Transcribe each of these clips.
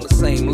on the same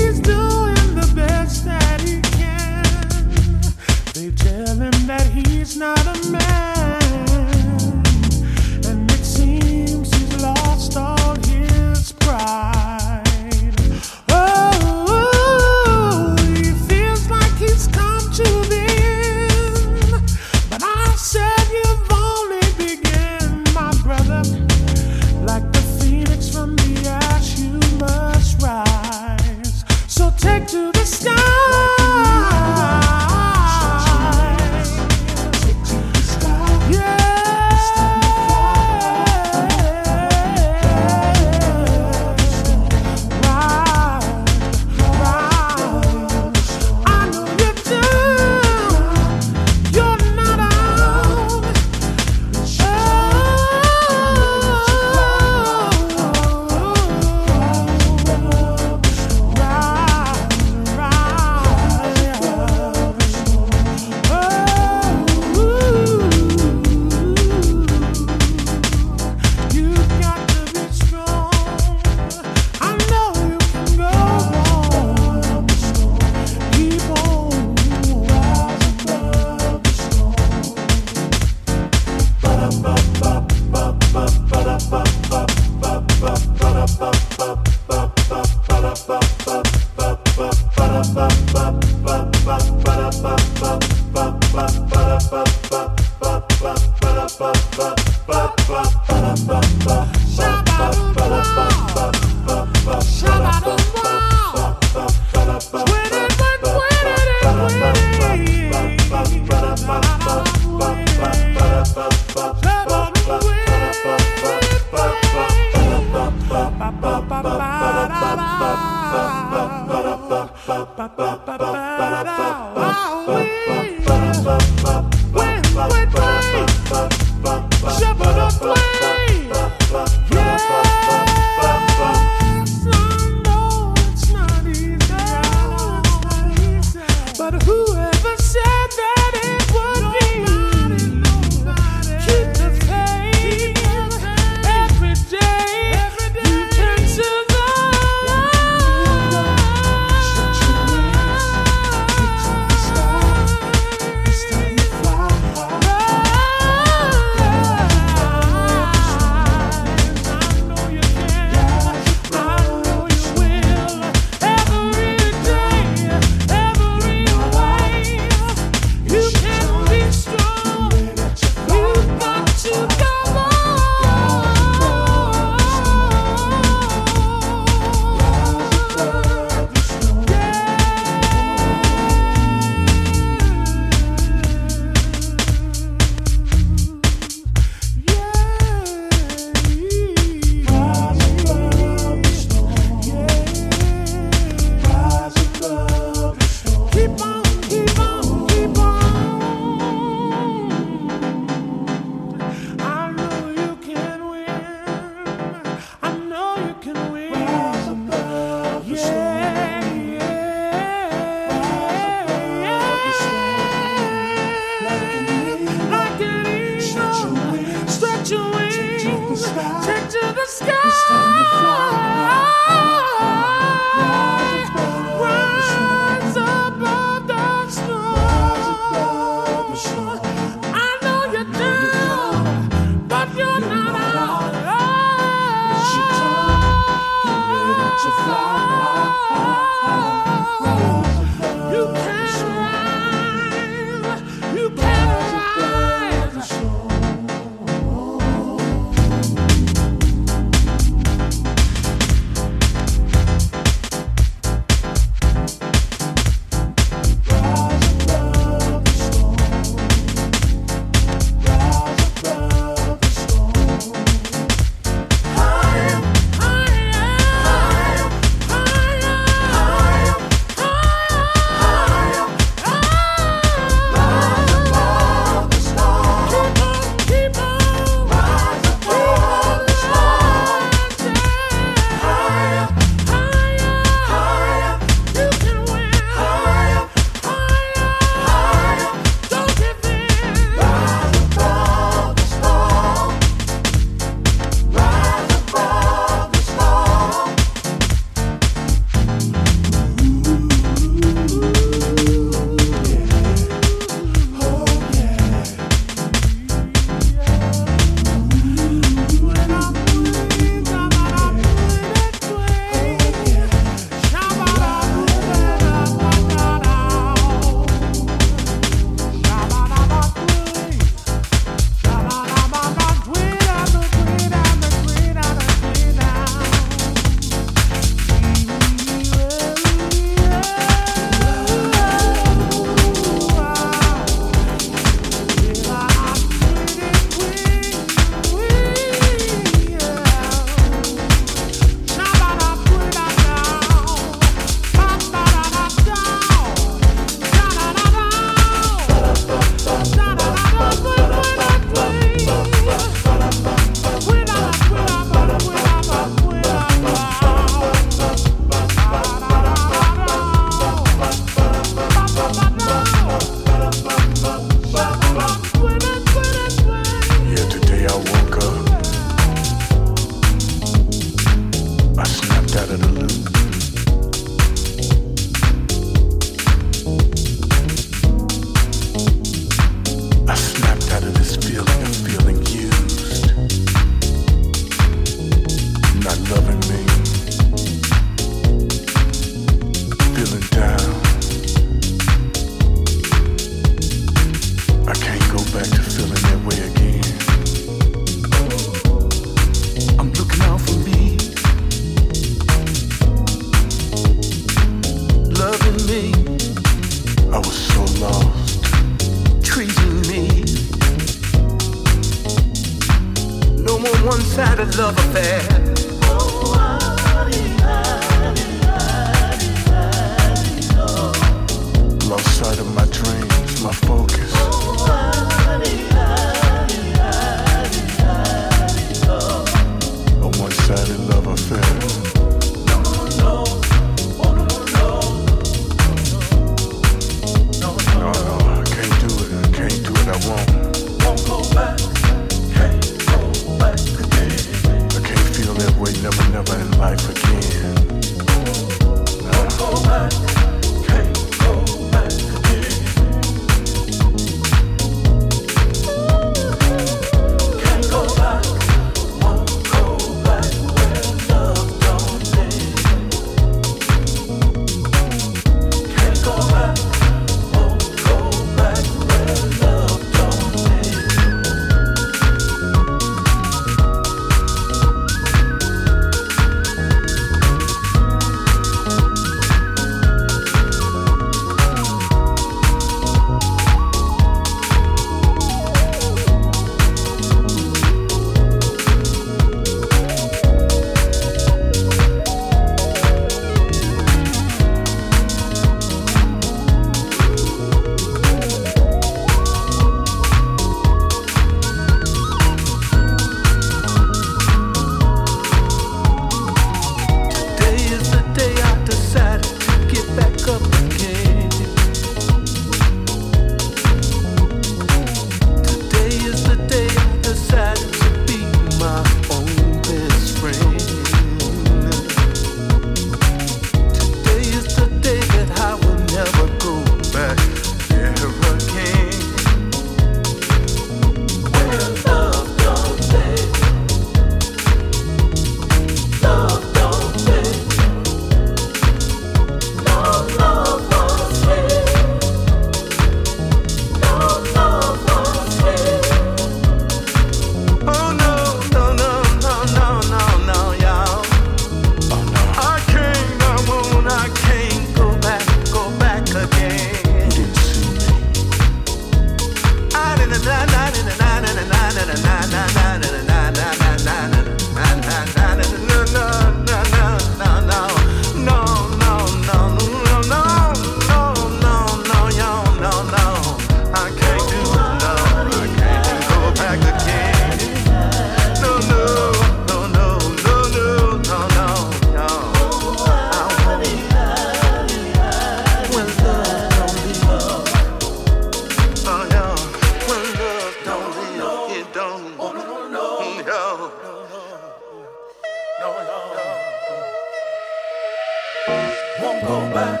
Won't go back,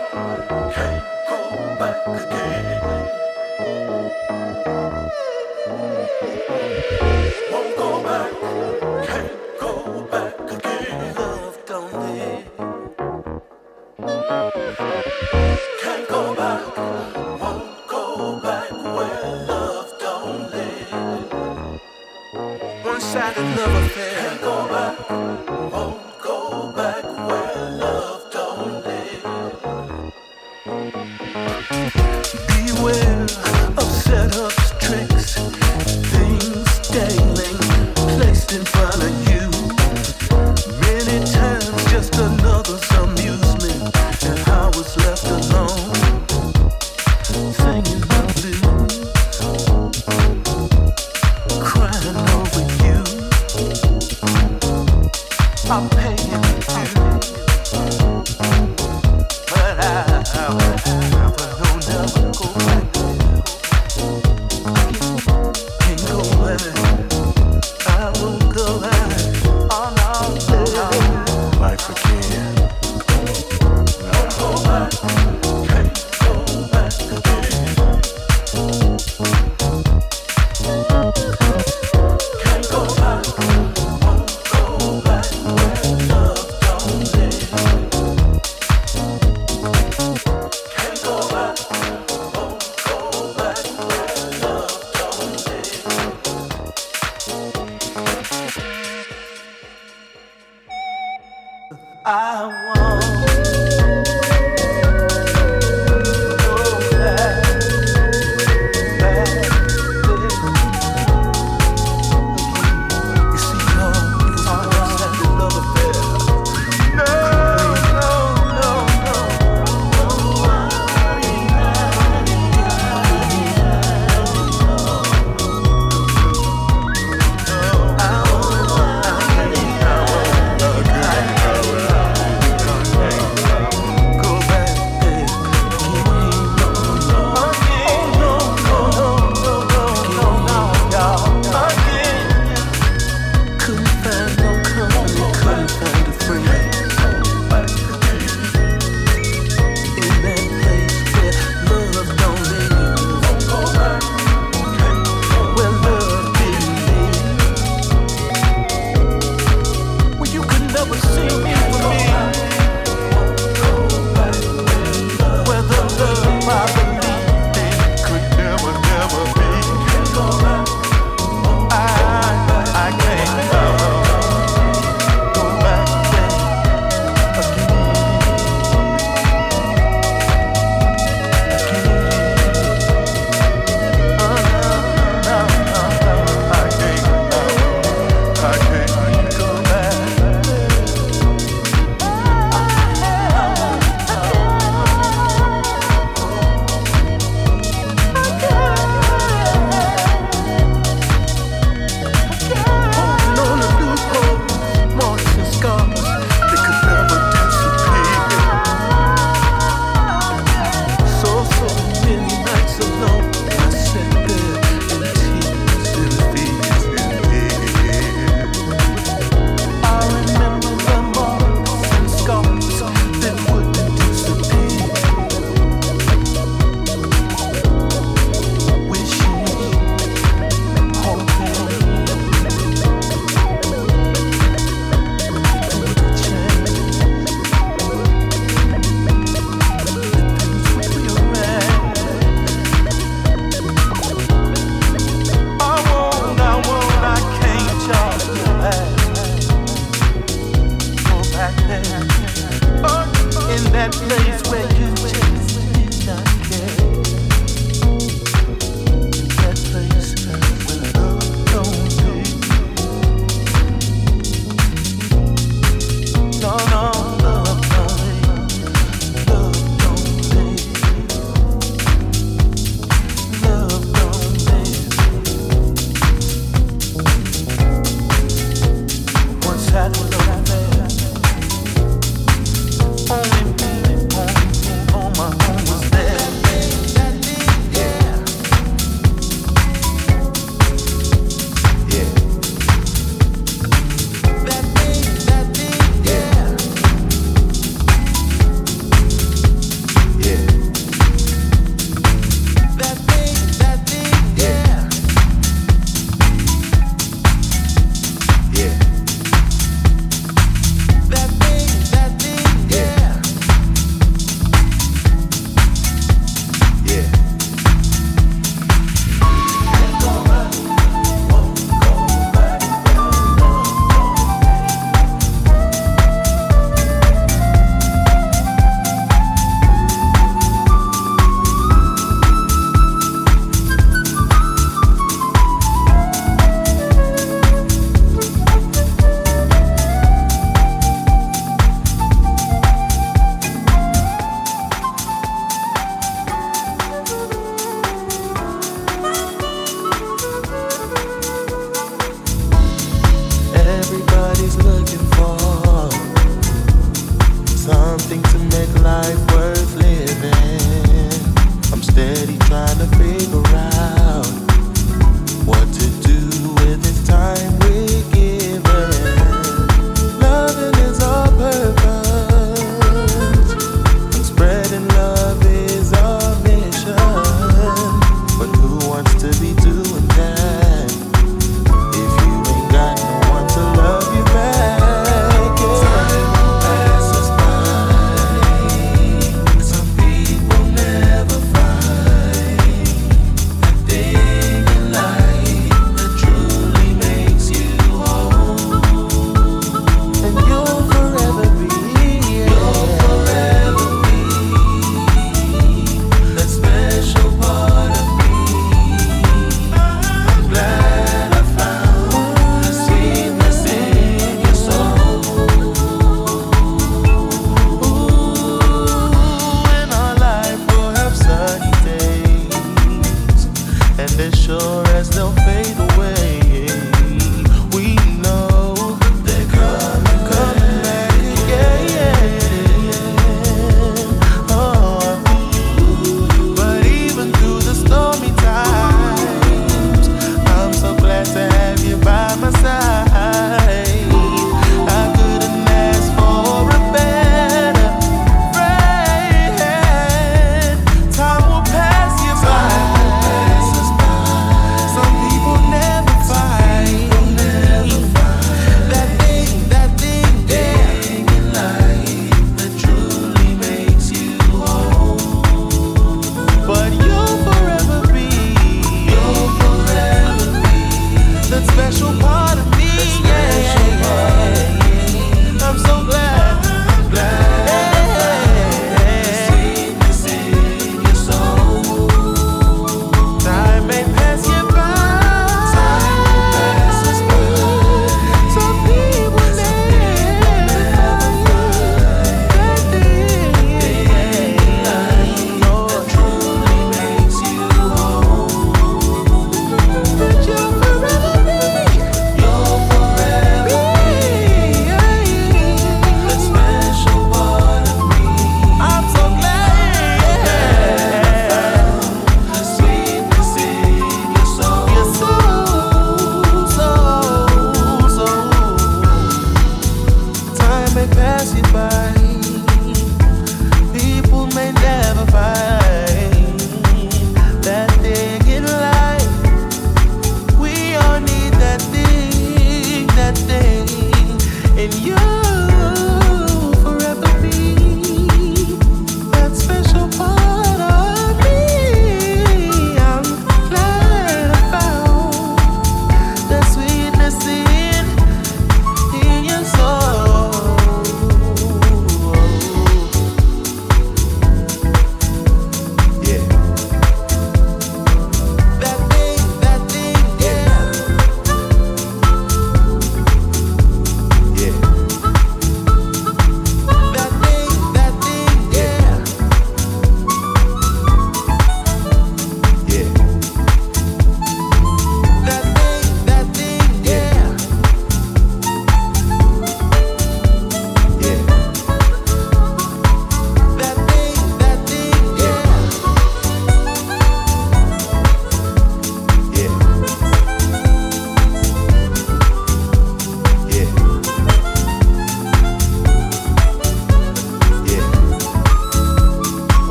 can't go back again. Won't go back, can't go back again. Love don't live. Can't go back, won't go back where love don't live. One-sided love affair. Can't go back, won't. will.